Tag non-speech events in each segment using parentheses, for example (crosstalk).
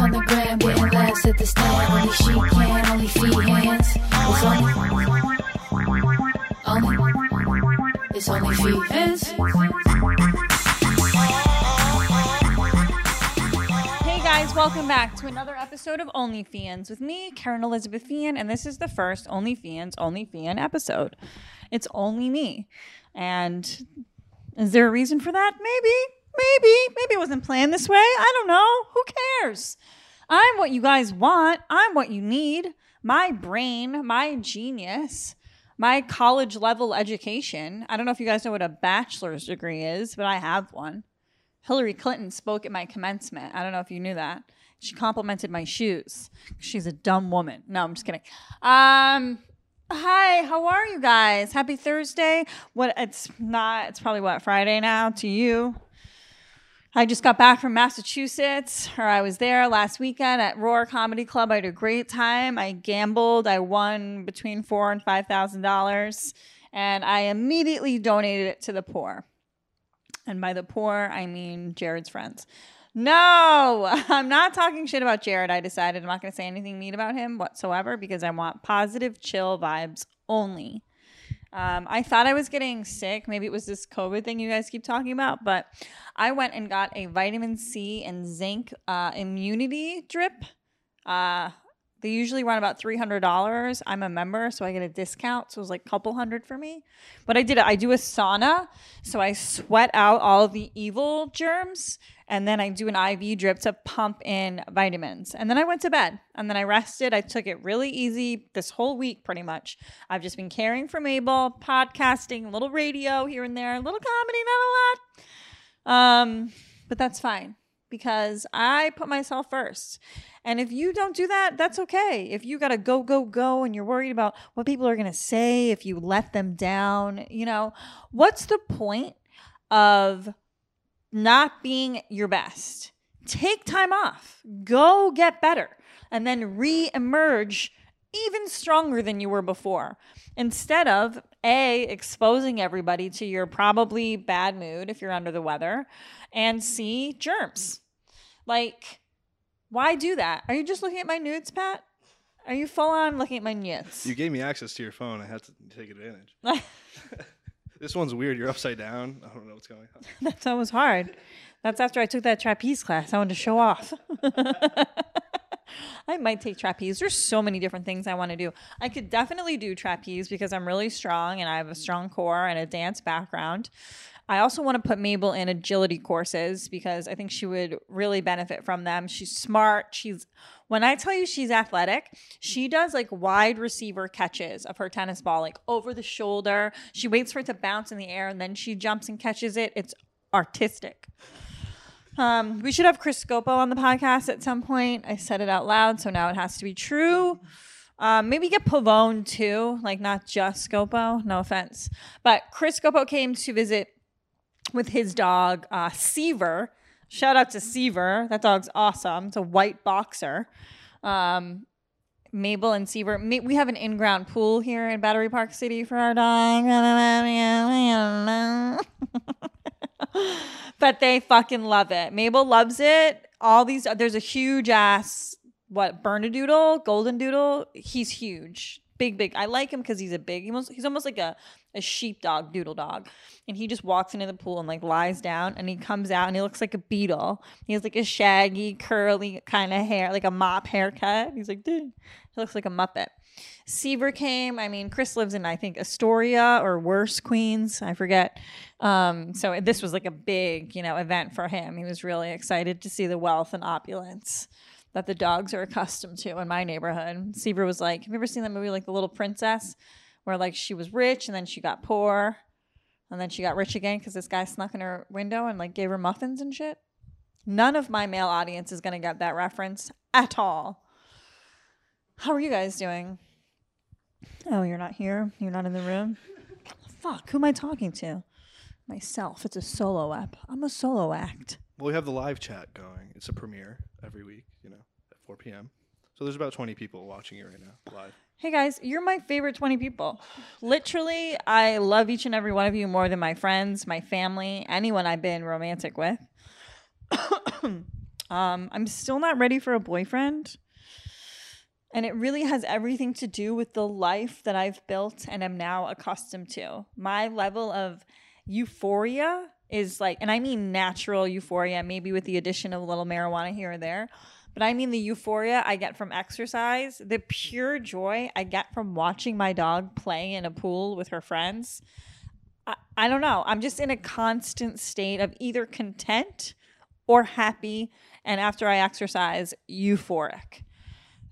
On the gram, getting laughs at the stand. Only she can, only feet hands. It's only, only, it's only feet hands. Hey guys, welcome back to another episode of Only OnlyFans with me, Kerryn Elizabeth Feehan, and this is the first OnlyFans OnlyFan episode. It's only me. And is there a reason for that? Maybe, maybe, maybe it wasn't planned this way. I don't know. Who cares? I'm what you guys want. I'm what you need. My brain, my genius, my college level education. I don't know if you guys know what a bachelor's degree is, but I have one. Hillary Clinton spoke at my commencement. I don't know if you knew that. She complimented my shoes. She's a dumb woman. No, I'm just kidding. Um, hi, how are you guys? Happy Thursday. What? It's not. It's probably what Friday now to you. I just got back from Massachusetts, or I was there last weekend at Roar Comedy Club. I had a great time. I gambled. I won between four and five thousand dollars, and I immediately donated it to the poor. And by the poor, I mean Jared's friends. No, (laughs) I'm not talking shit about Jared. I decided I'm not going to say anything mean about him whatsoever because I want positive, chill vibes only. Um, I thought I was getting sick. Maybe it was this COVID thing you guys keep talking about, but I went and got a vitamin C and zinc uh, immunity drip. Uh, they usually run about three hundred dollars. I'm a member, so I get a discount. So it was like a couple hundred for me. But I did it. I do a sauna, so I sweat out all the evil germs, and then I do an IV drip to pump in vitamins. And then I went to bed, and then I rested. I took it really easy this whole week, pretty much. I've just been caring for Mabel, podcasting, a little radio here and there, a little comedy, not a lot. Um, but that's fine because I put myself first. And if you don't do that, that's okay. If you got to go, go, go, and you're worried about what people are going to say if you let them down, you know, what's the point of not being your best? Take time off, go get better, and then re emerge even stronger than you were before. Instead of A, exposing everybody to your probably bad mood if you're under the weather, and C, germs. Like, why do that? Are you just looking at my nudes, Pat? Are you full on looking at my nudes? You gave me access to your phone. I had to take advantage. (laughs) (laughs) this one's weird. You're upside down. I don't know what's going on. That's (laughs) that was hard. That's after I took that trapeze class. I wanted to show off. I might take trapeze. There's so many different things I want to do. I could definitely do trapeze because I'm really strong and I have a strong core and a dance background. I also want to put Mabel in agility courses because I think she would really benefit from them. She's smart. She's when I tell you she's athletic, she does like wide receiver catches of her tennis ball, like over the shoulder. She waits for it to bounce in the air and then she jumps and catches it. It's artistic. Um, we should have Chris Scopo on the podcast at some point. I said it out loud, so now it has to be true. Um, maybe get Pavone too, like not just Scopo. No offense, but Chris Scopo came to visit with his dog uh, Seaver. Shout out to Seaver. That dog's awesome. It's a white boxer. Um, Mabel and Seaver. We have an in-ground pool here in Battery Park City for our dog. (laughs) (laughs) but they fucking love it. Mabel loves it. All these there's a huge ass what Bernedoodle, Golden Doodle. He's huge, big, big. I like him because he's a big. He's almost, he's almost like a a sheepdog, doodle dog, and he just walks into the pool and like lies down, and he comes out and he looks like a beetle. He has like a shaggy, curly kind of hair, like a mop haircut. He's like, dude, he looks like a muppet. Seaver came. I mean, Chris lives in I think Astoria or worse, Queens. I forget. Um, so this was like a big, you know, event for him. He was really excited to see the wealth and opulence that the dogs are accustomed to in my neighborhood. Seaver was like, "Have you ever seen that movie, like The Little Princess, where like she was rich and then she got poor, and then she got rich again because this guy snuck in her window and like gave her muffins and shit?" None of my male audience is gonna get that reference at all. How are you guys doing? Oh, you're not here. You're not in the room. Fuck, who am I talking to? Myself. It's a solo app. I'm a solo act. Well, we have the live chat going. It's a premiere every week, you know, at 4 p.m. So there's about 20 people watching it right now live. Hey guys, you're my favorite 20 people. Literally, I love each and every one of you more than my friends, my family, anyone I've been romantic with. (coughs) Um, I'm still not ready for a boyfriend. And it really has everything to do with the life that I've built and am now accustomed to. My level of euphoria is like, and I mean natural euphoria, maybe with the addition of a little marijuana here or there. But I mean the euphoria I get from exercise, the pure joy I get from watching my dog play in a pool with her friends. I, I don't know. I'm just in a constant state of either content or happy. And after I exercise, euphoric.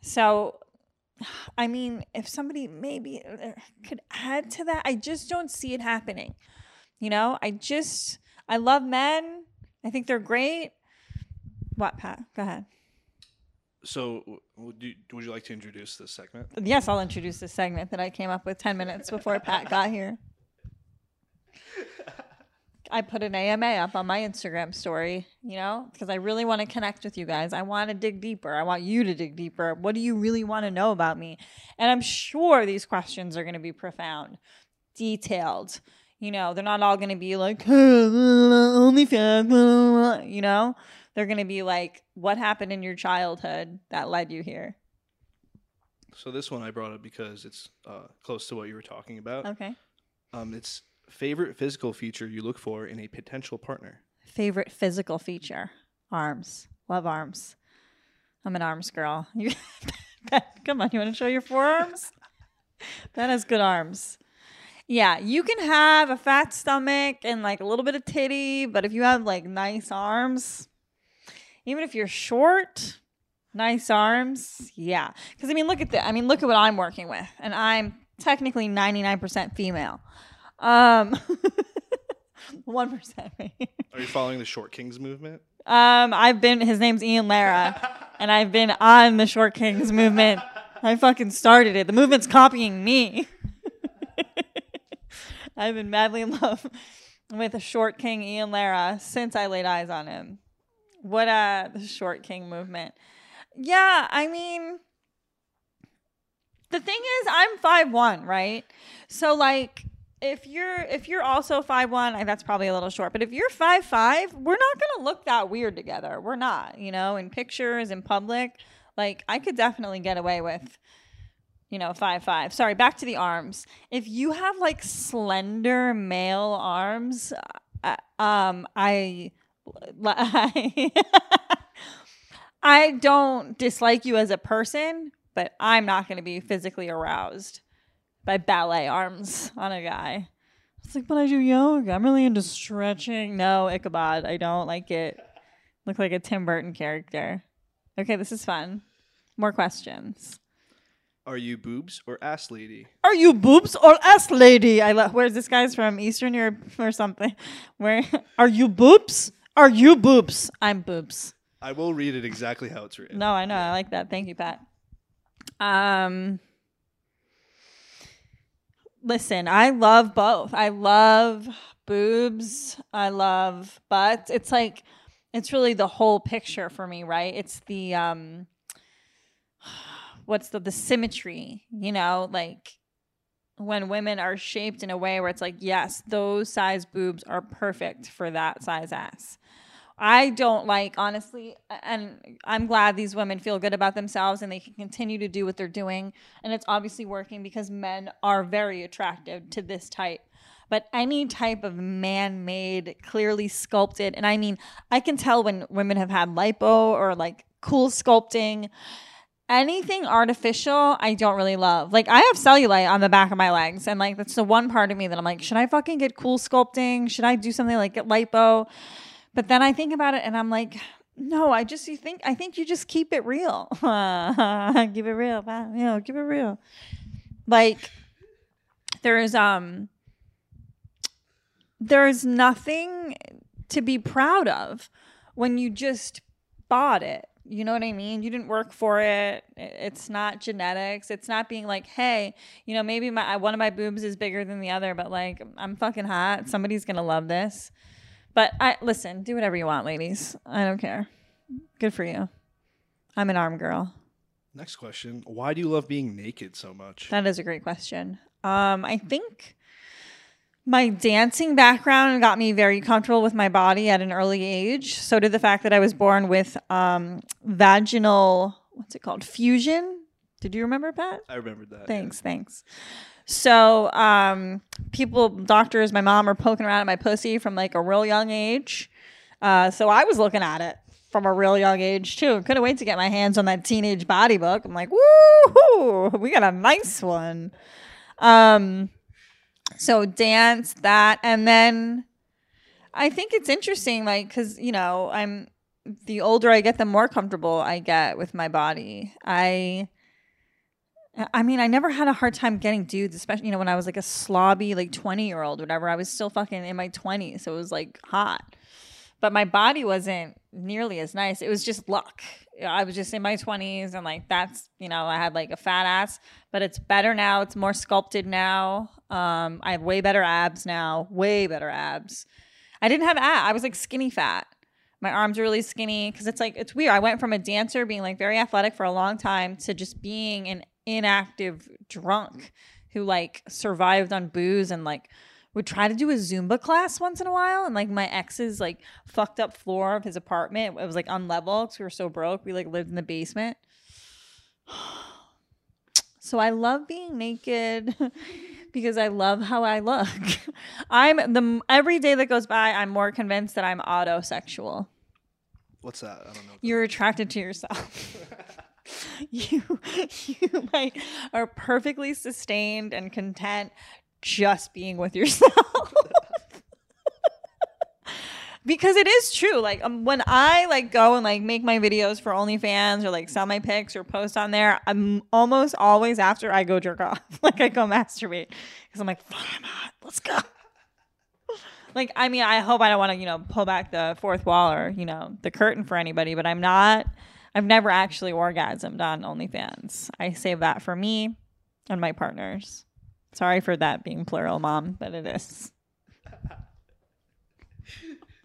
So, (sighs) I mean, if somebody maybe uh, could add to that, I just don't see it happening. You know, I just, I love men. I think they're great. What, Pat? Go ahead. So, would you, would you like to introduce this segment? Yes, I'll introduce this segment that I came up with 10 minutes before Pat got here. (laughs) I put an AMA up on my Instagram story, you know, because I really want to connect with you guys. I want to dig deeper. I want you to dig deeper. What do you really want to know about me? And I'm sure these questions are going to be profound, detailed. You know, they're not all going to be like, (laughs) OnlyFans, you know, they're going to be like, what happened in your childhood that led you here? So, this one I brought up because it's uh, close to what you were talking about. Okay. Um, it's favorite physical feature you look for in a potential partner. Favorite physical feature? Arms. Love arms. I'm an arms girl. (laughs) Come on, you want to show your forearms? that has good arms. Yeah, you can have a fat stomach and like a little bit of titty, but if you have like nice arms, even if you're short, nice arms, yeah. Because I mean, look at that. I mean, look at what I'm working with, and I'm technically 99% female. Um, (laughs) one percent. Are you following the Short Kings movement? Um, I've been. His name's Ian Lara, and I've been on the Short Kings movement. I fucking started it. The movement's copying me. (laughs) I've been madly in love with the Short King Ian Lara since I laid eyes on him. What uh the Short King movement? Yeah, I mean, the thing is, I'm five one, right? So like if you're if you're also five one, that's probably a little short. But if you're five five, we're not gonna look that weird together. We're not, you know, in pictures in public. Like I could definitely get away with, you know, five five. Sorry, back to the arms. If you have like slender male arms, uh, um, I, I, (laughs) I don't dislike you as a person, but I'm not to be physically aroused by ballet arms on a guy. It's like, but I do yoga. I'm really into stretching. No, Ichabod, I don't like it. Look like a Tim Burton character. Okay, this is fun. More questions. Are you boobs or ass lady? Are you boobs or ass lady? I love. Where's this guy's from? Eastern Europe or something? (laughs) Where are you boobs? Are you boobs? I'm boobs. I will read it exactly how it's written. No, I know. I like that. Thank you, Pat. Um, listen, I love both. I love boobs. I love butts. It's like it's really the whole picture for me, right? It's the um (sighs) what's the the symmetry, you know, like when women are shaped in a way where it's like, yes, those size boobs are perfect for that size ass. I don't like, honestly, and I'm glad these women feel good about themselves and they can continue to do what they're doing. And it's obviously working because men are very attractive to this type. But any type of man made, clearly sculpted, and I mean, I can tell when women have had lipo or like cool sculpting. Anything artificial, I don't really love. Like, I have cellulite on the back of my legs, and like, that's the one part of me that I'm like, should I fucking get cool sculpting? Should I do something like get lipo? But then I think about it and I'm like, no, I just you think I think you just keep it real. (laughs) give it real. You know, keep it real. Like there's um there's nothing to be proud of when you just bought it. You know what I mean? You didn't work for it. It's not genetics. It's not being like, hey, you know, maybe my one of my boobs is bigger than the other, but like I'm fucking hot. Somebody's gonna love this. But I listen, do whatever you want, ladies. I don't care. Good for you. I'm an arm girl. Next question. Why do you love being naked so much? That is a great question. Um, I think my dancing background got me very comfortable with my body at an early age. So did the fact that I was born with um, vaginal, what's it called? Fusion. Did you remember, Pat? I remembered that. yeah. Thanks, thanks. So, um, people, doctors, my mom are poking around at my pussy from like a real young age. Uh, so I was looking at it from a real young age too. Couldn't wait to get my hands on that teenage body book. I'm like, woo, we got a nice one. Um, so dance that, and then I think it's interesting, like, cause you know, I'm the older I get, the more comfortable I get with my body. I. I mean, I never had a hard time getting dudes, especially you know when I was like a slobby like twenty year old, whatever. I was still fucking in my twenties, so it was like hot, but my body wasn't nearly as nice. It was just luck. I was just in my twenties, and like that's you know I had like a fat ass, but it's better now. It's more sculpted now. Um, I have way better abs now, way better abs. I didn't have abs. I was like skinny fat. My arms are really skinny because it's like it's weird. I went from a dancer being like very athletic for a long time to just being an inactive drunk who like survived on booze and like would try to do a Zumba class once in a while. And like my ex's like fucked up floor of his apartment. It was like unlevel because we were so broke. We like lived in the basement. (sighs) So I love being naked (laughs) because I love how I look. (laughs) I'm the every day that goes by, I'm more convinced that I'm autosexual. What's that? I don't know. You're attracted to yourself. (laughs) (laughs) you you like are perfectly sustained and content just being with yourself. (laughs) because it is true. Like um, when I like go and like make my videos for OnlyFans or like sell my pics or post on there, I'm almost always after I go jerk off. (laughs) like I go masturbate because I'm like, fuck, I'm hot. Let's go. like I mean, I hope I don't want to you know pull back the fourth wall or you know the curtain for anybody, but I'm not. I've never actually orgasmed on OnlyFans. I save that for me and my partners. Sorry for that being plural, mom, but it is.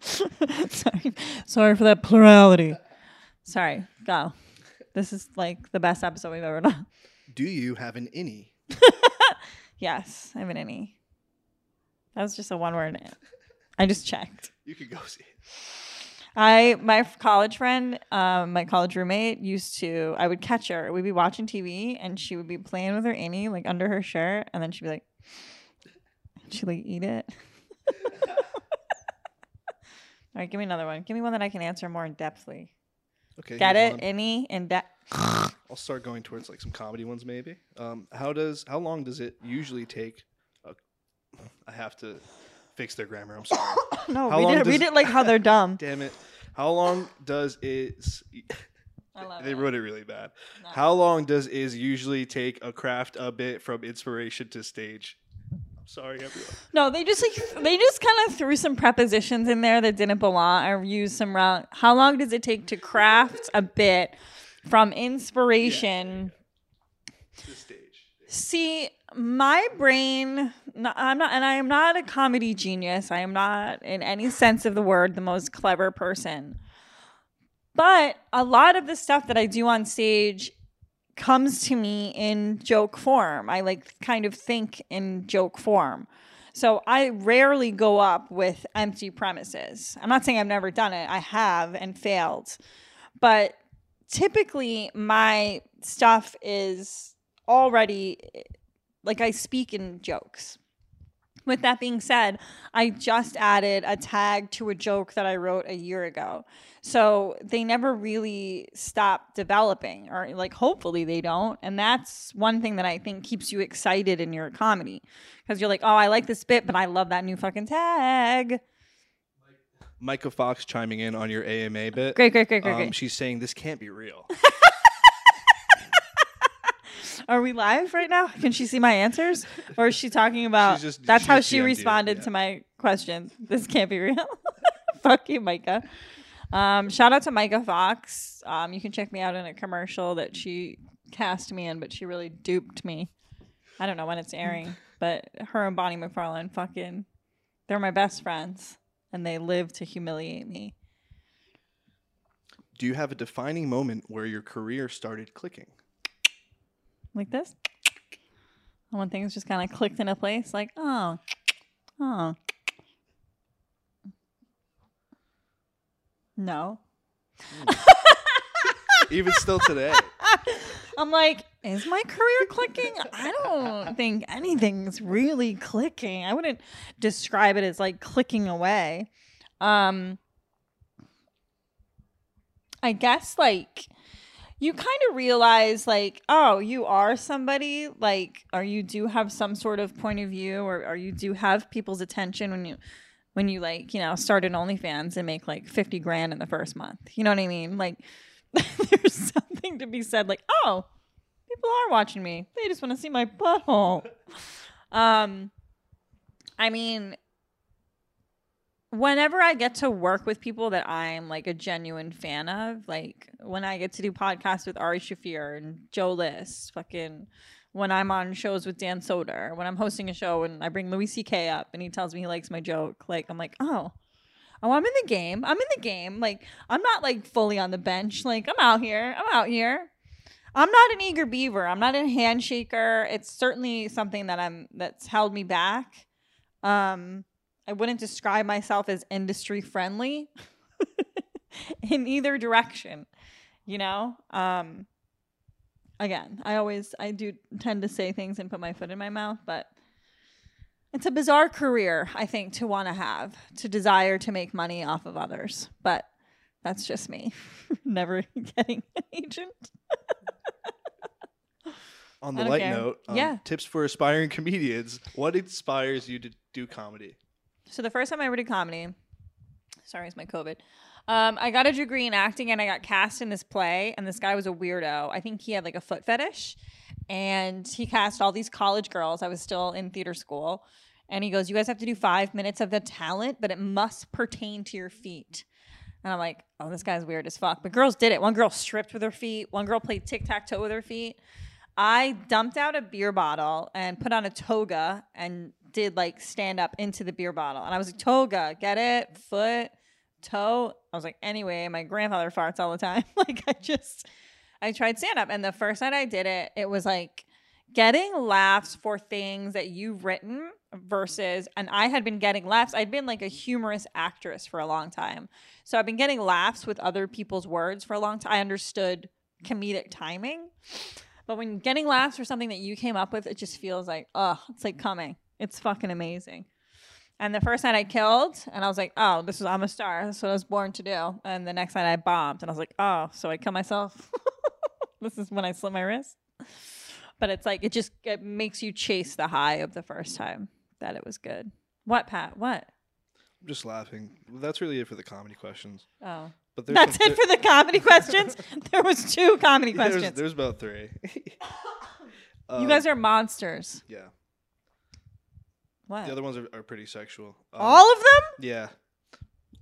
(laughs) Sorry. Sorry for that plurality. Sorry. Go. This is like the best episode we've ever done. Do you have an innie? (laughs) Yes, I have an innie. That was just a one word. I just checked. You could go see it. I my college friend, um, my college roommate used to. I would catch her. We'd be watching TV, and she would be playing with her innie like under her shirt, and then she'd be like, she'd like eat it. (laughs) All right, give me another one. Give me one that I can answer more in depthly. Okay. Get it? Innie in depth. (laughs) I'll start going towards like some comedy ones, maybe. Um, how does how long does it usually take? Uh, I have to fix their grammar. I'm sorry. No, How read long it. Read does- it like how they're (laughs) dumb. Damn it! How long does it? s- (laughs) I love they it. wrote it really bad. How long does is usually take a craft a bit from inspiration to stage? I'm sorry, everyone. No, they just like (laughs) they just kind of threw some prepositions in there that didn't belong or used some wrong. How long does it take to craft a bit from inspiration? To stage. See, my brain, I'm not, and I am not a comedy genius. I am not, in any sense of the word, the most clever person. But a lot of the stuff that I do on stage comes to me in joke form. I like kind of think in joke form. So I rarely go up with empty premises. I'm not saying I've never done it, I have and failed. But typically, my stuff is already like I speak in jokes. With that being said, I just added a tag to a joke that I wrote a year ago. So they never really stop developing, or like hopefully they don't. And that's one thing that I think keeps you excited in your comedy because you're like, oh, I like this bit, but I love that new fucking tag. Micah Fox chiming in on your AMA bit. Great, great, great, great, Um, great. she's saying this can't be real. (laughs) Are we live right now? Can she see my answers? Or is she talking about She's just- that's how just she DM'd you, responded yeah. to my question. This can't be real. (laughs) Fuck you, Micah. Um, shout out to Micah Fox. Um, you can check me out in a commercial that she cast me in, but she really duped me. I don't know when it's airing, but her and Bonnie McFarlane fucking they're my best friends and they live to humiliate me. Do you have a defining moment where your career started clicking? Like this. And when things just kind of clicked into place, like, oh, Oh. No. Even still today. (laughs) I'm like, is my career clicking? I don't think anything's really clicking. I wouldn't describe it as like clicking away. Um I guess like you kind of realize like, oh, you are somebody, like or you do have some sort of point of view or or you do have people's attention when you when you like, you know, start an OnlyFans and make like 50 grand in the first month. You know what I mean? Like (laughs) there's something to be said like, oh, people are watching me. They just want to see my butthole. um I mean, whenever I get to work with people that I'm like a genuine fan of, like when I get to do podcasts with Ari Shaffir and Joe List, fucking when I'm on shows with Dan Soder, when I'm hosting a show and I bring Louis C.K. up and he tells me he likes my joke, like I'm like, oh, oh, I'm in the game. I'm in the game. Like I'm not like fully on the bench. Like I'm out here. I'm out here. I'm not an eager beaver. I'm not a handshaker. It's certainly something that I'm that's held me back. Um, I wouldn't describe myself as industry friendly (laughs) in either direction. You know, um, again, I always I do tend to say things and put my foot in my mouth, but it's a bizarre career I think to want to have, to desire to make money off of others. But that's just me. (laughs) Never (laughs) getting an agent. On the light care. note, um, Yeah. tips for aspiring comedians. What inspires you to do comedy? So the first time I ever did comedy, sorry, it's my COVID. Um, I got a degree in acting and I got cast in this play, and this guy was a weirdo. I think he had like a foot fetish, and he cast all these college girls. I was still in theater school, and he goes, "You guys have to do five minutes of the talent, but it must pertain to your feet." And I'm like, "Oh, this guy's weird as fuck." But girls did it. One girl stripped with her feet. One girl played tic tac toe with her feet. I dumped out a beer bottle and put on a toga and did like stand up into the beer bottle. And I was like, toga, get it? Foot, toe. I was like, anyway, my grandfather farts all the time. (laughs) like I just I tried stand up. And the first night I did it, it was like getting laughs for things that you've written versus and I had been getting laughs. I'd been like a humorous actress for a long time. So I've been getting laughs with other people's words for a long time. I understood comedic timing. But when getting laughs for something that you came up with, it just feels like, oh, it's like coming. It's fucking amazing. And the first night I killed, and I was like, oh, this is I'm a star. That's what I was born to do. And the next night I bombed, and I was like, oh, so I kill myself. (laughs) this is when I slit my wrist. But it's like it just it makes you chase the high of the first time that it was good. What, Pat? What? I'm just laughing. That's really it for the comedy questions. Oh, But there's that's some- it for the comedy questions. (laughs) There was two comedy there's, questions. there's about three. you guys are monsters. (laughs) yeah. What? The other ones are, are pretty sexual. Um, All of them? Yeah.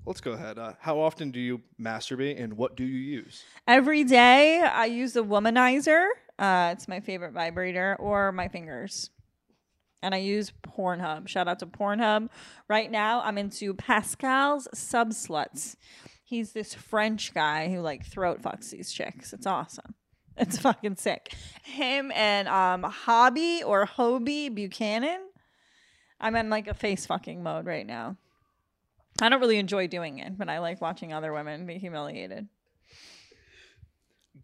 Let's go ahead. Uh, how often do you masturbate, and what do you use? Every day I use a womanizer. Uh, it's my favorite vibrator, or my fingers. And I use Pornhub. Shout out to Pornhub. Right now, I'm into Pascal's Sub Sluts. He's this French guy who like throat fucks these chicks. It's awesome. It's (laughs) fucking sick. Him and um Hobby or Hobie Buchanan. I'm in like a face fucking mode right now. I don't really enjoy doing it, but I like watching other women be humiliated.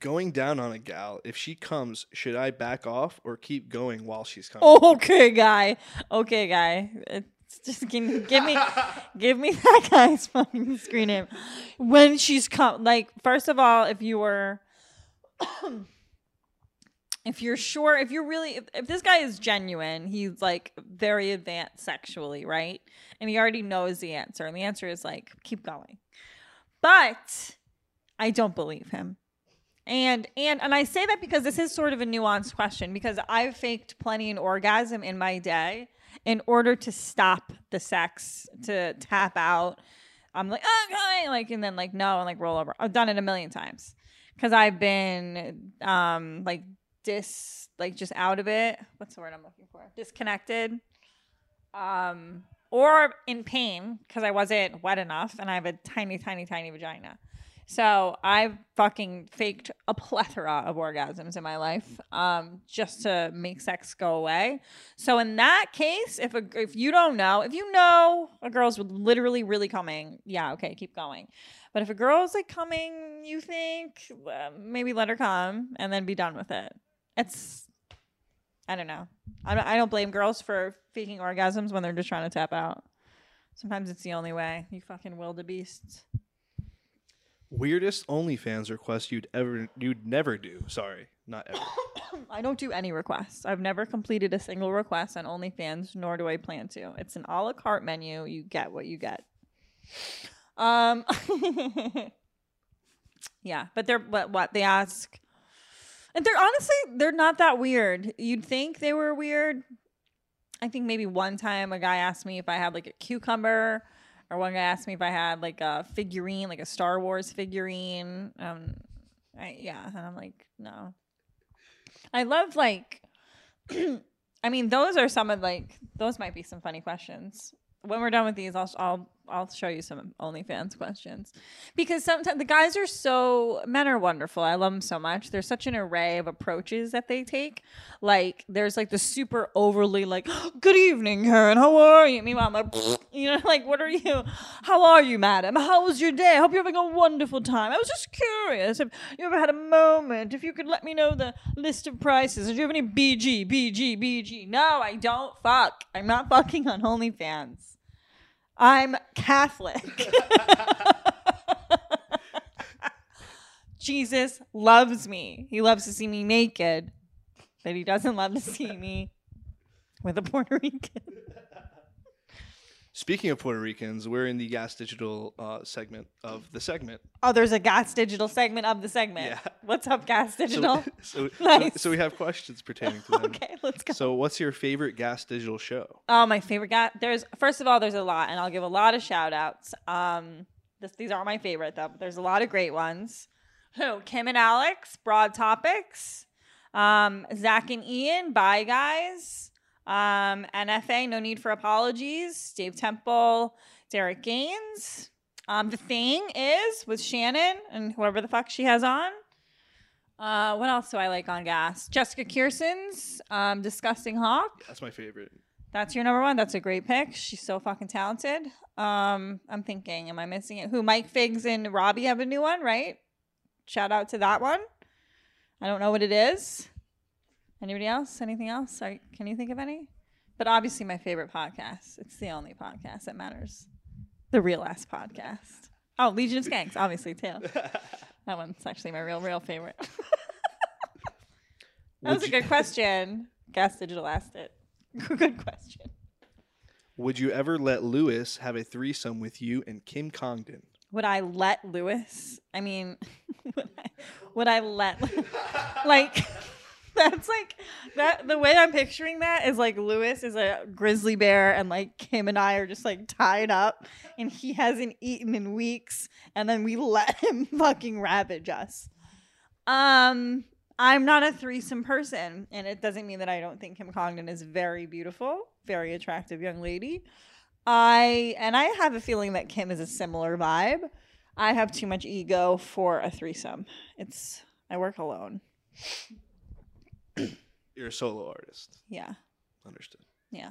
Going down on a gal, if she comes, should I back off or keep going while she's coming? (laughs) Okay, guy. Okay, guy. It's just give, give me, (laughs) give me that guy's fucking screen name. When she's come, like first of all, if you were, (coughs) (coughs) if you're sure, if you're really, if, if this guy is genuine, he's like very advanced sexually, right? And he already knows the answer, and the answer is like keep going. But I don't believe him. And and and I say that because this is sort of a nuanced question because I've faked plenty an orgasm in my day in order to stop the sex, to tap out. I'm like, okay, like, and then like no, and like roll over. I've done it a million times because I've been um like dis like just out of it. What's the word I'm looking for? Disconnected. Um or in pain because I wasn't wet enough and I have a tiny, tiny, tiny vagina. So I've fucking faked a plethora of orgasms in my life, um, just to make sex go away. So in that case, if a, if you don't know, if you know a girl's literally really coming, yeah, okay, keep going. But if a girl's like coming, you think uh, maybe let her come and then be done with it. It's I don't know. I don't, I don't blame girls for faking orgasms when they're just trying to tap out. Sometimes it's the only way. You fucking wildebeests. Weirdest OnlyFans request you'd ever you'd never do. Sorry, not ever. (coughs) I don't do any requests. I've never completed a single request on OnlyFans, nor do I plan to. It's an a la carte menu. You get what you get. Um, (laughs) yeah, but they're what what they ask, and they're honestly they're not that weird. You'd think they were weird. I think maybe one time a guy asked me if I had like a cucumber, or one guy asked me if I had like a figurine, like a Star Wars figurine. Um, I, yeah, and I'm like, no. I love like, (clears throat) I mean, those are some of like those might be some funny questions. When we're done with these, I'll I'll I'll show you some OnlyFans (laughs) questions because sometimes the guys are so men are wonderful. I love them so much. There's such an array of approaches that they take. Like there's like the super overly like, (gasps) "Good evening, Kerryn. How are you?" Meanwhile, I'm like, (laughs) you know, like, "What are you? How are you, madam? How was your day? I hope you're having a wonderful time. I was just curious if you ever had a moment. If you could let me know the list of prices. Do you have any BG, BG, BG? No, I don't. Fuck. I'm not fucking on OnlyFans. I'm Catholic. (laughs) Jesus loves me. He loves to see me naked, but he doesn't love to see me with a Puerto Rican. Speaking of Puerto Ricans, we're in the Gas Digital uh, segment of the segment. Oh, there's a Gas Digital segment of the segment. Yeah. What's up, Gas Digital? (laughs) so, (laughs) so, Nice. so we have questions pertaining to (laughs) them. okay, let's go. So, what's your favorite Gas Digital show? Oh, my favorite Gas. There's first of all, there's a lot, and I'll give a lot of shout outs. Um, this, these aren't my favorite though, but there's a lot of great ones. Who? Kim and Alex, Broad Topics. Um, Zach and Ian, Bye Guys. Um, NFA, No Need for Apologies. Dave Temple, Derek Gaines. Um, the thing is with Shannon and whoever the fuck she has on. Uh, what else do I like on gas? Jessica Kirson's um, Disgusting Hawk. That's my favorite. That's your number one. That's a great pick. She's so fucking talented. Um, I'm thinking, am I missing it? Who? Mike Figs and Robbie have a new one, right? Shout out to that one. I don't know what it is. Anybody else? Anything else? Are, can you think of any? But obviously, my favorite podcast. It's the only podcast that matters. The real ass podcast. Oh, Legion of Skanks, obviously too. (laughs) That one's actually my real, real favorite. (laughs) that was a good question. Gas Digital asked it. (laughs) good question. Would you ever let Luis have a threesome with you and Kim Congdon? Would I let Luis? I mean, would I, would I let like (laughs) that's like that the way I'm picturing that is like Luis is a grizzly bear and like Kim and I are just like tied up and he hasn't eaten in weeks and then we let (laughs) him fucking ravage us. Um I'm not a threesome person and it doesn't mean that I don't think Kim Congdon is very beautiful, very attractive young lady. I and I have a feeling that Kim is a similar vibe. I have too much ego for a threesome. It's I work alone. (clears throat) You're a solo artist. Yeah. Understood. Yeah.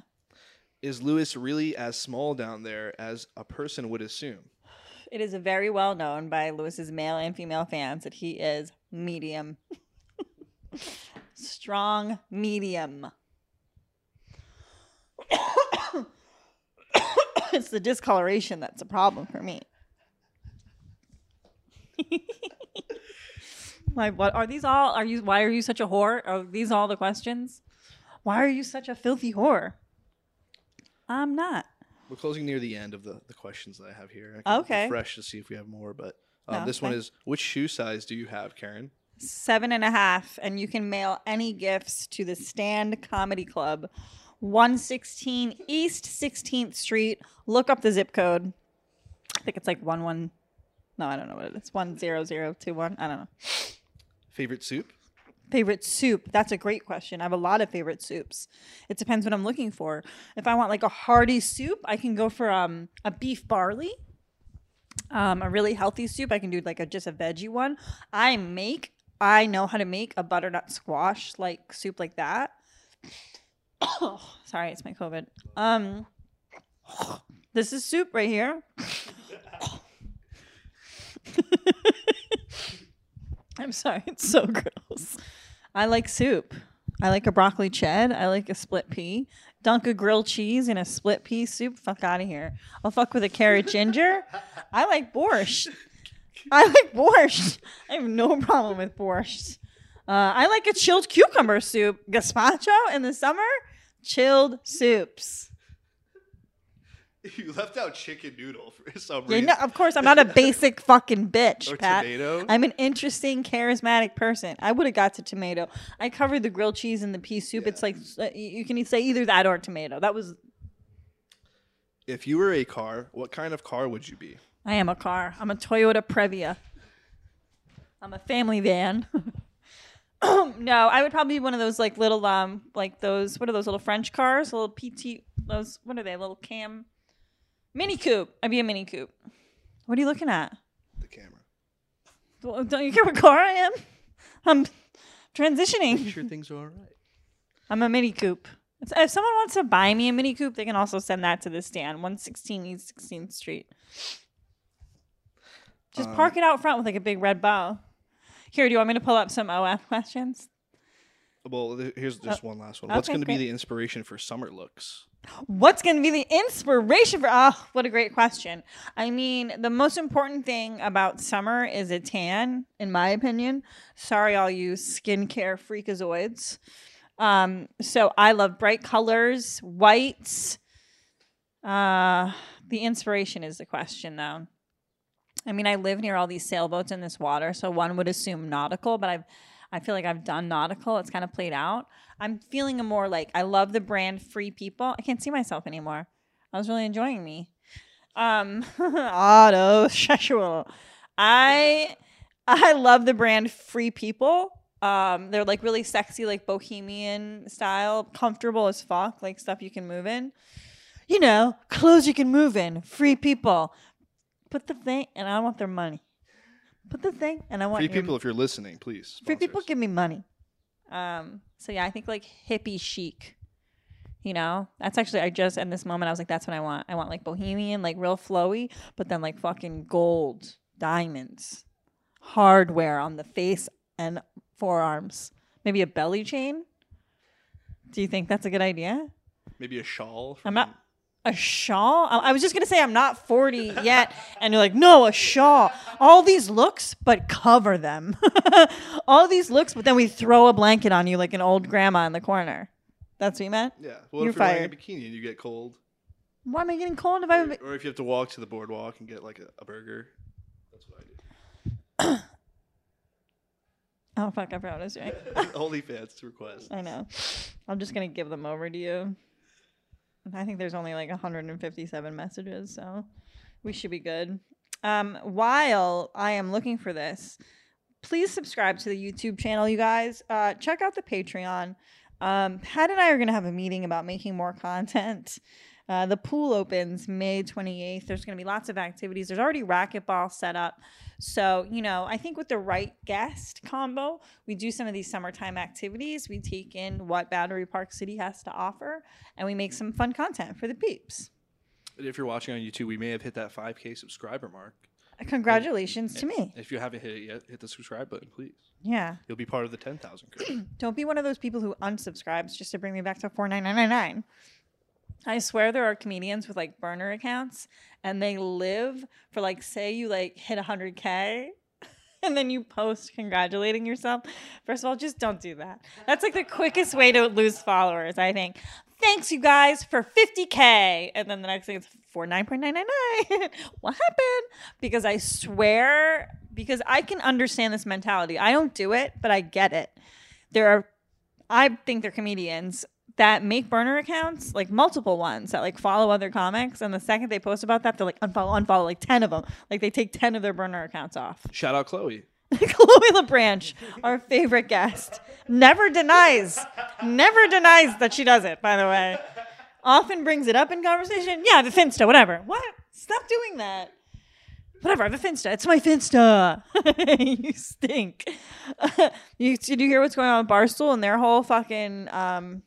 Is Luis really as small down there as a person would assume? It is very well known by Luis's male and female fans that he is medium. (laughs) Strong medium. (coughs) it's the discoloration that's a problem for me. (laughs) Why? What are these all? Are you? Why are you such a whore? Are these all the questions? Why are you such a filthy whore? I'm not. We're closing near the end of the, the questions that I have here. I Okay. Fresh to see if we have more, but um, No, this one is which shoe size do you have, Kerryn? seven and a half, and you can mail any gifts to the Stand Comedy Club, 116 East 16th Street. Look up the zip code. I think it's like one one. No, I don't know what it is. One zero zero two one. I don't know. Favorite soup? Favorite soup? That's a great question. I have a lot of favorite soups. It depends what I'm looking for. If I want like a hearty soup, I can go for um a beef barley. Um, a really healthy soup, I can do like a just a veggie one. I make, I know how to make a butternut squash like soup like that. (coughs) sorry, it's my COVID. Um, this is soup right here. (coughs) (laughs) (coughs) (laughs) I'm sorry, (laughs) it's so gross. I like soup. I like a broccoli ched. I like a split pea. Dunk a grilled cheese in a split pea soup. Fuck out of here. I'll fuck with a carrot ginger. I like borscht. I like borscht. I have no problem with borscht. Uh, I like a chilled cucumber soup. Gazpacho in the summer. Chilled soups. (laughs) You left out chicken noodle for (laughs) some Yeah, reason. no, of course, I'm not a (laughs) basic fucking bitch, Or Pat. tomato? I'm an interesting, charismatic person. I would have got to tomato. I covered the grilled cheese in the pea soup. It's like uh, you can say either that or tomato. That was. If you were a car, what kind of car would you be? I am a car. I'm a Toyota Previa. I'm a family van. no, I would probably be one of those like little um like those what are those little French cars? Little PT those what are they? Little cam mini coupe. I'd be a mini coupe. What are you looking at? The camera. Well, Don't you care what car I am? I'm transitioning. Make sure things are all right. I'm a Mini Coupe. It's- If someone wants to buy me a Mini Coupe, they can also send that to the stand, 116 East 16th Street. Just Um, park it out front with like a big red bow. Here, do you want me to pull up some OF questions? Well, th- here's just one last one. What's okay, going to be great. the inspiration for summer looks? What's going to be the inspiration for? Oh, what a great question. I mean, the most important thing about summer is a tan, in my opinion. Sorry, all you skincare freakazoids. Um, so I love bright colors, whites. Uh, the inspiration is the question, though. I mean, I live near all these sailboats in this water, so one would assume nautical, but I've I feel like I've done nautical. It's kind of played out. I'm feeling a more like I love the brand Free People. I can't see myself anymore. I was really enjoying me. Um, (laughs) auto sexual. I I love the brand Free People. Um, they're like really sexy, like bohemian style, comfortable as fuck, like stuff you can move in. You know, clothes you can move in. Free people. Put the thing, and I want their money. Put the thing, and I want Free your people, if you're listening, please. Free people give me money. Um, so yeah, I think like hippie chic. You know, that's actually I just in this moment I was like, that's what I want. I want like bohemian, like real flowy, but then like fucking gold, diamonds, hardware on the face and forearms. Maybe a belly chain. Do you think that's a good idea? Maybe a shawl. I'm not a shawl. I was just gonna say I'm not 40 yet, (laughs) and you're like, no, a shawl. All these looks, but cover them. (laughs) All these looks, but then we throw a blanket on you like an old grandma in the corner. That's what you meant. Yeah. Well, You're if you're wearing a fired. bikini and you get cold, Why am I getting cold if I? or, or if you have to walk to the boardwalk and get like a, a burger, that's what I do. (coughs) Oh fuck! I forgot what I was (laughs) doing. OnlyFans request. I know. I'm just gonna give them over to you. I think there's only like 157 messages, so we should be good. Um, while I am looking for this, please subscribe to the YouTube channel, you guys. Uh, check out the Patreon. Um, Pat and I are gonna have a meeting about making more content. Uh, the pool opens May 28th. There's going to be lots of activities. There's already racquetball set up. So, you know, I think with the right guest combo, we do some of these summertime activities. We take in what Battery Park City has to offer and we make some fun content for the peeps. And if you're watching on YouTube, we may have hit that 5K subscriber mark. Congratulations to me. If you haven't hit it yet, hit the subscribe button, please. Yeah. You'll be part of the 10,000 crew. (clears throat) Don't be one of those people who unsubscribes just to bring me back to 49999. I swear there are comedians with like burner accounts and they live for like say you like hit 100k (laughs) and then you post congratulating yourself. First of all, just don't do that. That's like the quickest way to lose followers, I think. Thanks you guys for 50k and then the next thing is 49.999. (laughs) what happened? Because I swear because I can understand this mentality. I don't do it, but I get it. There are I think they're comedians that make burner accounts, like multiple ones that like follow other comics, and the second they post about that, they're like unfollow, unfollow, like ten of them. Like they take ten of their burner accounts off. Shout out Chloe. (laughs) Chloe LeBranch, our favorite guest, never denies, never denies that she does it. By the way, often brings it up in conversation. Yeah, the Finsta, whatever. What? Stop doing that. Whatever, I have a Finsta. It's my Finsta. (laughs) you stink. (laughs) you did you hear what's going on with Barstool and their whole fucking um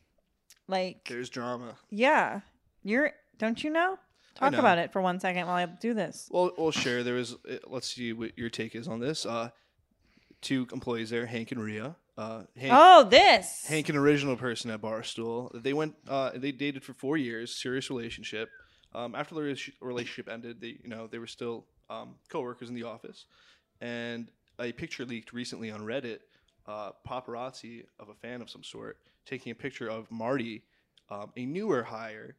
like There's drama. yeah. You're don't you know? Talk know. about it for one second while I do this. Well, well, sure. There was. uh, Let's see what your take is on this. Uh, two employees there, Hank and Rhea. Uh, Hank, Oh, this. Hank, an original person at Barstool. They went. Uh, they dated for four years, serious relationship. Um, after the rela- relationship ended, they, you know, they were still um, coworkers in the office, and a picture leaked recently on Reddit. Uh, paparazzi of a fan of some sort taking a picture of Marty, um, a newer hire,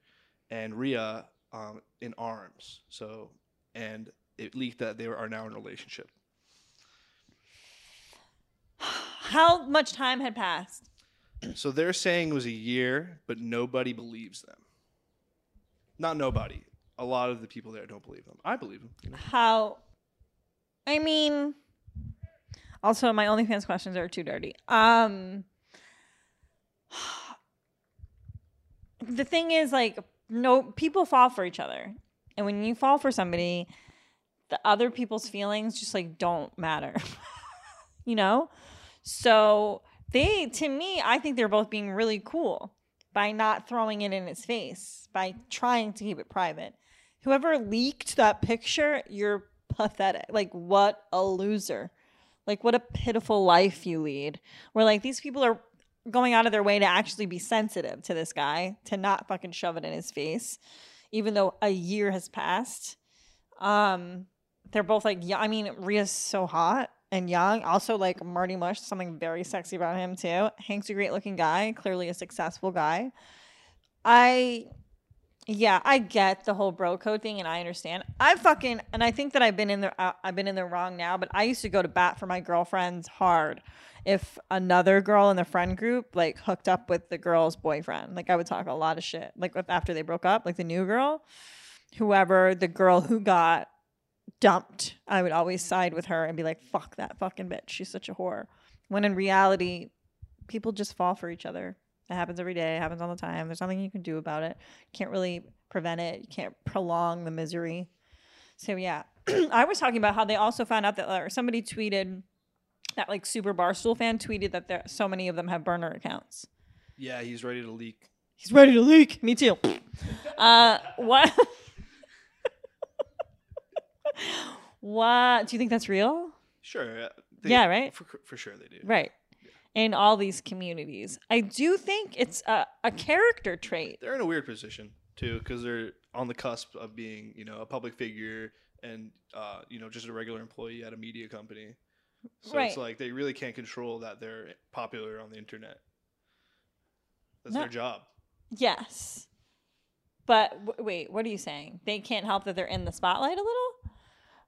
and Ria um, in arms. So, and it leaked that they are now in a relationship. How much time had passed? So they're saying it was a year, but nobody believes them. Not nobody. A lot of the people there don't believe them. I believe them. you know. How I mean also my OnlyFans questions are too dirty. Um (sighs) the thing is like no people fall for each other. And when you fall for somebody, the other people's feelings just like don't matter. (laughs) you know? So they to me, I think they're both being really cool by not throwing it in his face, by trying to keep it private. Whoever leaked that picture, you're pathetic. Like what a loser. Like what a pitiful life you lead. Where like these people are going out of their way to actually be sensitive to this guy, to not fucking shove it in his face, even though a year has passed. Um, they're both like, yeah, I mean, Ria's so hot and young. Also, like Marty Mush, something very sexy about him too. Hank's a great looking guy, clearly a successful guy. I, yeah, I get the whole bro code thing, and I understand. I fucking, and I think that I've been in the, uh, I've been in the wrong now. But I used to go to bat for my girlfriends hard. If another girl in the friend group like hooked up with the girl's boyfriend, like I would talk a lot of shit. Like after they broke up, like the new girl, whoever the girl who got dumped, I would always side with her and be like, fuck that fucking bitch. She's such a whore. When in reality, people just fall for each other. It happens every day, it happens all the time. There's nothing you can do about it. Can't really prevent it. You can't prolong the misery. So yeah. (clears throat) I was talking about how they also found out that or somebody tweeted that like super barstool fan tweeted that there so many of them have burner accounts. Yeah, he's ready to leak. He's ready to leak. Me too. (laughs) uh, what? (laughs) what? Do you think that's real? Sure. uh, Yeah, right? For, for sure they do. Right. In all these communities, I do think it's a, a character trait. They're in a weird position too because they're on the cusp of being, you know, a public figure and uh, you know just a regular employee at a media company. So Right. it's like they really can't control that they're popular on the internet. That's No. their job. Yes. But w- wait, what are you saying? They can't help that they're in the spotlight a little?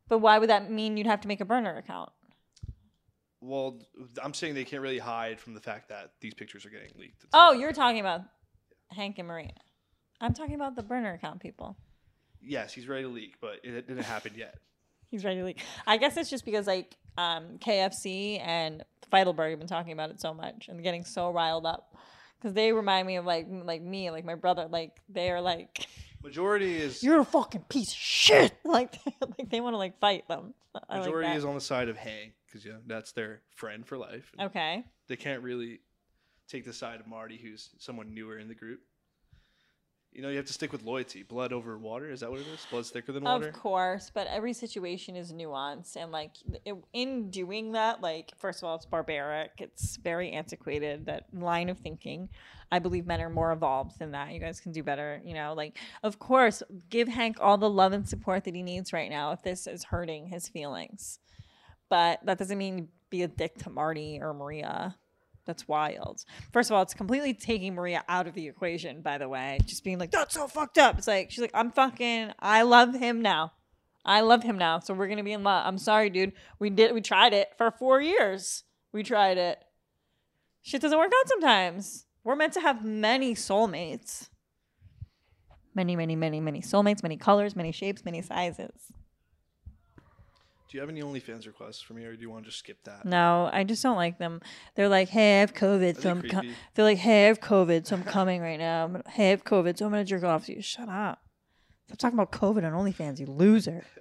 But why would that mean you'd have to make a burner account? Well, I'm saying they can't really hide from the fact that these pictures are getting leaked. Oh, you're talking about Hank and Maria. I'm talking about the burner account people. yes, he's ready to leak, but it didn't happen yet. (laughs) He's ready to leak. I guess it's just because like um, KFC and Feitelberg have been talking about it so much and getting so riled up because they remind me of like like me, like my brother. Like they are like, Majority is you're a fucking piece of shit. (laughs) Like (laughs) like they want to like fight them. I like majority that. is on the side of Hank because yeah, that's their friend for life. and okay. They can't really take the side of Marty, who's someone newer in the group. You know, you have to stick with loyalty. Blood over water. Is that what it is? Blood's thicker than water. Of course, but every situation is nuanced, and like it, in doing that, like first of all, it's barbaric. It's very antiquated. That line of thinking. I believe men are more evolved than that. You guys can do better. You know, like of course, give Hank all the love and support that he needs right now. If this is hurting his feelings, but that doesn't mean be a dick to Marty or Maria. That's wild. First of all, it's completely taking Maria out of the equation, by the way. Just being like, that's so fucked up. It's like, she's like, I'm fucking, I love him now. I love him now. So we're going to be in love. I'm sorry, dude. We did, we tried it for four years. We tried it. Shit doesn't work out sometimes. We're meant to have many soulmates. Many, many, many, many soulmates, many colors, many shapes, many sizes. Do you have any OnlyFans requests for me, or do you want to just skip that? No, I just don't like them. They're like, "Hey, I have COVID, so I'm." They're like, "Hey, I have COVID, so I'm coming right now." I'm gonna, hey, I have COVID, so I'm gonna jerk off to you. Shut up! Stop talking about COVID on OnlyFans, you loser. (laughs)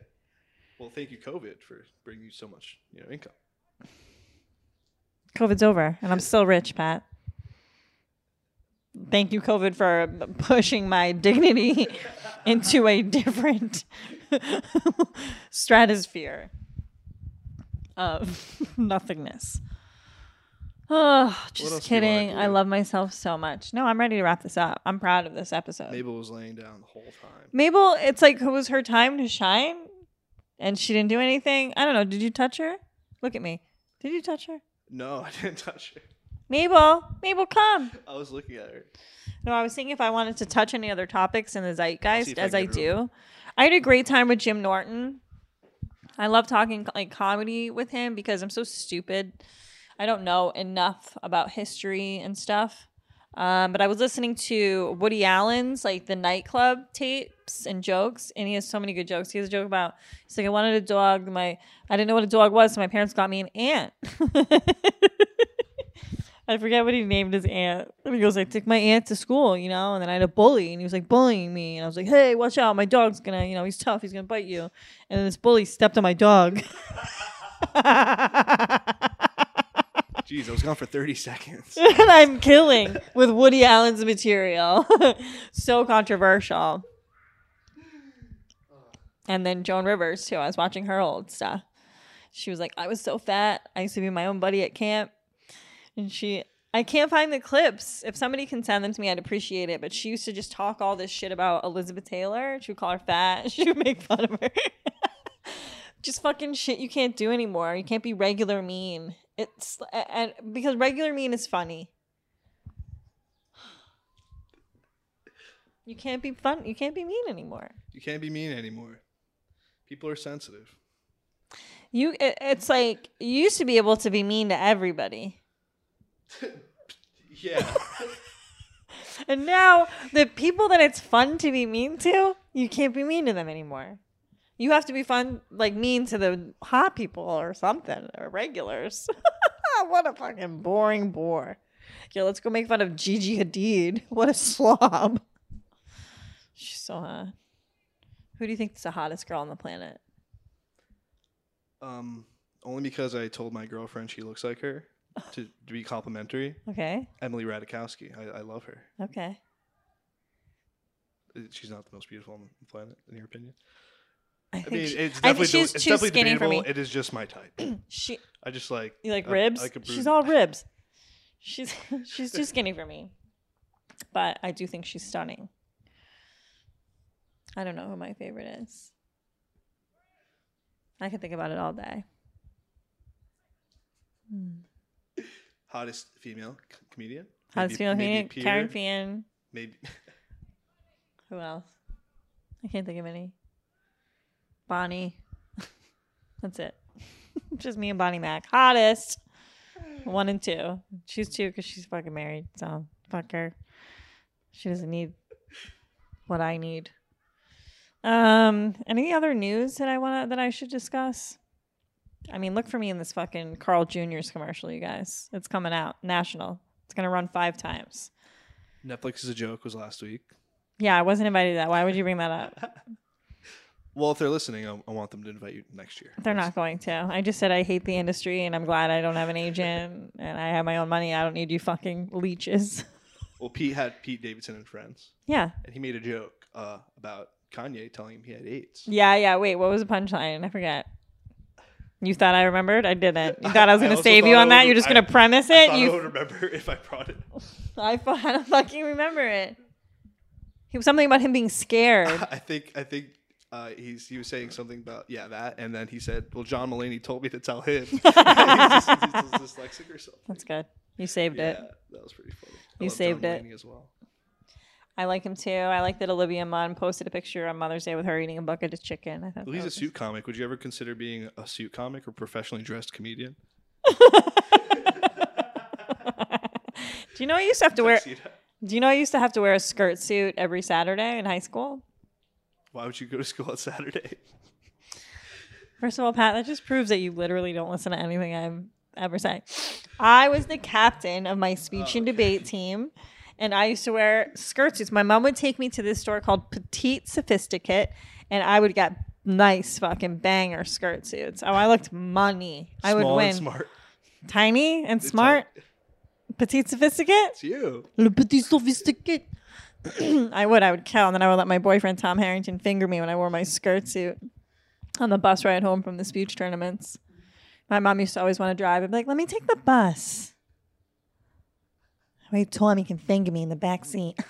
Well, thank you, COVID, for bringing you so much you know income. COVID's over, and I'm still rich, Pat. Thank you, COVID, for pushing my dignity (laughs) into a different (laughs) stratosphere of (laughs) nothingness. Oh, just kidding. I love myself so much. No, I'm ready to wrap this up. I'm proud of this episode. Mabel was laying down the whole time. Mabel, it's like it was her time to shine, and she didn't do anything. I don't know. Did you touch her? Look at me. Did you touch her? No, (laughs) I didn't touch her. Mabel, Mabel, come. I was looking at her. No, I was thinking if I wanted to touch any other topics in the zeitgeist, I as I her do. I had a great time with Jim Norton. I love talking like comedy with him because I'm so stupid. I don't know enough about history and stuff. Um, but I was listening to Woody Allen's like the nightclub tapes and jokes, and he has so many good jokes. He has a joke about he's like, I wanted a dog. My I didn't know what a dog was, so my parents got me an ant. (laughs) I forget what he named his aunt. And he goes, I took my aunt to school, you know, and then I had a bully, and he was like bullying me, and I was like, Hey, watch out, my dog's gonna, you know, he's tough, he's gonna bite you. And then this bully stepped on my dog. (laughs) Jeez, I was gone for 30 seconds. (laughs) and I'm killing with Woody Allen's material. (laughs) so controversial. And then Joan Rivers too. I was watching her old stuff. She was like, I was so fat. I used to be my own buddy at camp. And she I can't find the clips. If somebody can send them to me, I'd appreciate it. But she used to just talk all this shit about Elizabeth Taylor. She would call her fat. (laughs) She would make fun of her. (laughs) just fucking shit you can't do anymore. You can't be regular mean. It's and because regular mean is funny. You can't be fun. You can't be mean anymore. You can't be mean anymore. People are sensitive. You it, it's like you used to be able to be mean to everybody. (laughs) Yeah. (laughs) And now the people that it's fun to be mean to, you can't be mean to them anymore. You have to be fun, like mean to the hot people or something, or regulars. (laughs) what a fucking boring bore. Yeah, let's go make fun of Gigi Hadid. What a slob. She's so hot. Who do you think is the hottest girl on the planet? um, only because I told my girlfriend she looks like her to, to be complimentary. Okay. Emily Ratajkowski. I, I love her. Okay. Uh, She's not the most beautiful on the planet, in your opinion. I I think mean, she- it's I definitely, she's it's too definitely skinny for debatable. me. It is just my type. (clears throat) She I just like. You like I- ribs? I she's all ribs. (laughs) She's she's too skinny for me. But I do think she's stunning. I don't know who my favorite is. I could think about it all day. Hottest female c- comedian. Hottest female comedian, Kerryn Peter, Fian. Maybe (laughs) Who else? I can't think of any. Bonnie. (laughs) That's it. (laughs) Just me and Bonnie Mac. Hottest. One and two. She's two because she's fucking married. So fuck her. She doesn't need what I need. Um, any other news that I wanna that I should discuss? I mean, look for me in this fucking Carl Jr.'s commercial, you guys. It's coming out. National. It's gonna run five times. Netflix is a joke was last week. Yeah, I wasn't invited to that. Why would you bring that up? (laughs) Well, if they're listening, I, I want them to invite you next year. They're not going to. I just said I hate the industry and I'm glad I don't have an agent (laughs) and I have my own money. I don't need you fucking leeches. (laughs) Well, Pete had Pete Davidson and friends, yeah. and he made a joke uh, about Kanye telling him he had AIDS. Yeah, yeah. Wait, what was the punchline? I forget. You thought I remembered? I didn't. You (laughs) thought I was going to save you on that? You're just going to premise I it? I You would remember (laughs) if I brought it. (laughs) I, I don't fucking remember it. He was something about him being scared. I think I think uh, he's he was saying something about yeah that, and then he said, "Well, John Mulaney told me to tell him." he's, just, he's dyslexic or something. That's good. You saved Yeah, it. that was pretty funny. I You saved John it. Mulaney as well. I like him too. I like that Olivia Munn posted a picture on Mother's Day with her eating a bucket of chicken. I thought Well, that he's a was- suit comic. Would you ever consider being a suit comic or professionally dressed comedian? (laughs) Do you know I used to have to wear? Do you know I used to have to wear a skirt suit every Saturday in high school? Why would you go to school on Saturday? First of all, Pat, that just proves that you literally don't listen to anything I've ever said. I was the captain of my speech oh, and debate team, and I used to wear skirt suits. My mom would take me to this store called Petite Sophisticate, and I would get nice fucking banger skirt suits. Oh, I looked money. I would win. and smart. Tiny and It's smart, petite sophisticate. It's you. Le petit sophisticate. (clears throat) I would. I would kill, and then I would let my boyfriend Tom Harrington finger me when I wore my skirt suit on the bus ride home from the speech tournaments. My mom used to always want to drive. I'd be like, "Let me take the bus." Wait, Tommy can finger me in the back seat. (laughs)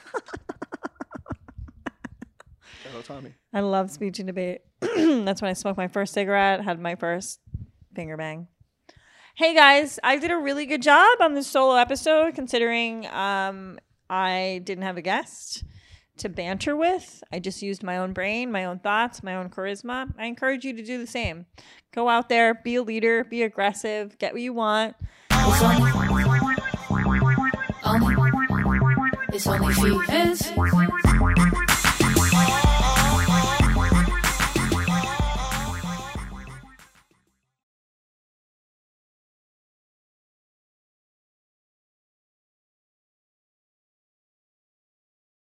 Hello, Tommy. I love speech and debate. That's when I smoked my first cigarette, had my first finger bang. Hey guys, I did a really good job on this solo episode considering um, I didn't have a guest to banter with. I just used my own brain, my own thoughts, my own charisma. I encourage you to do the same. Go out there, be a leader, be aggressive, get what you want. Only, only fiends.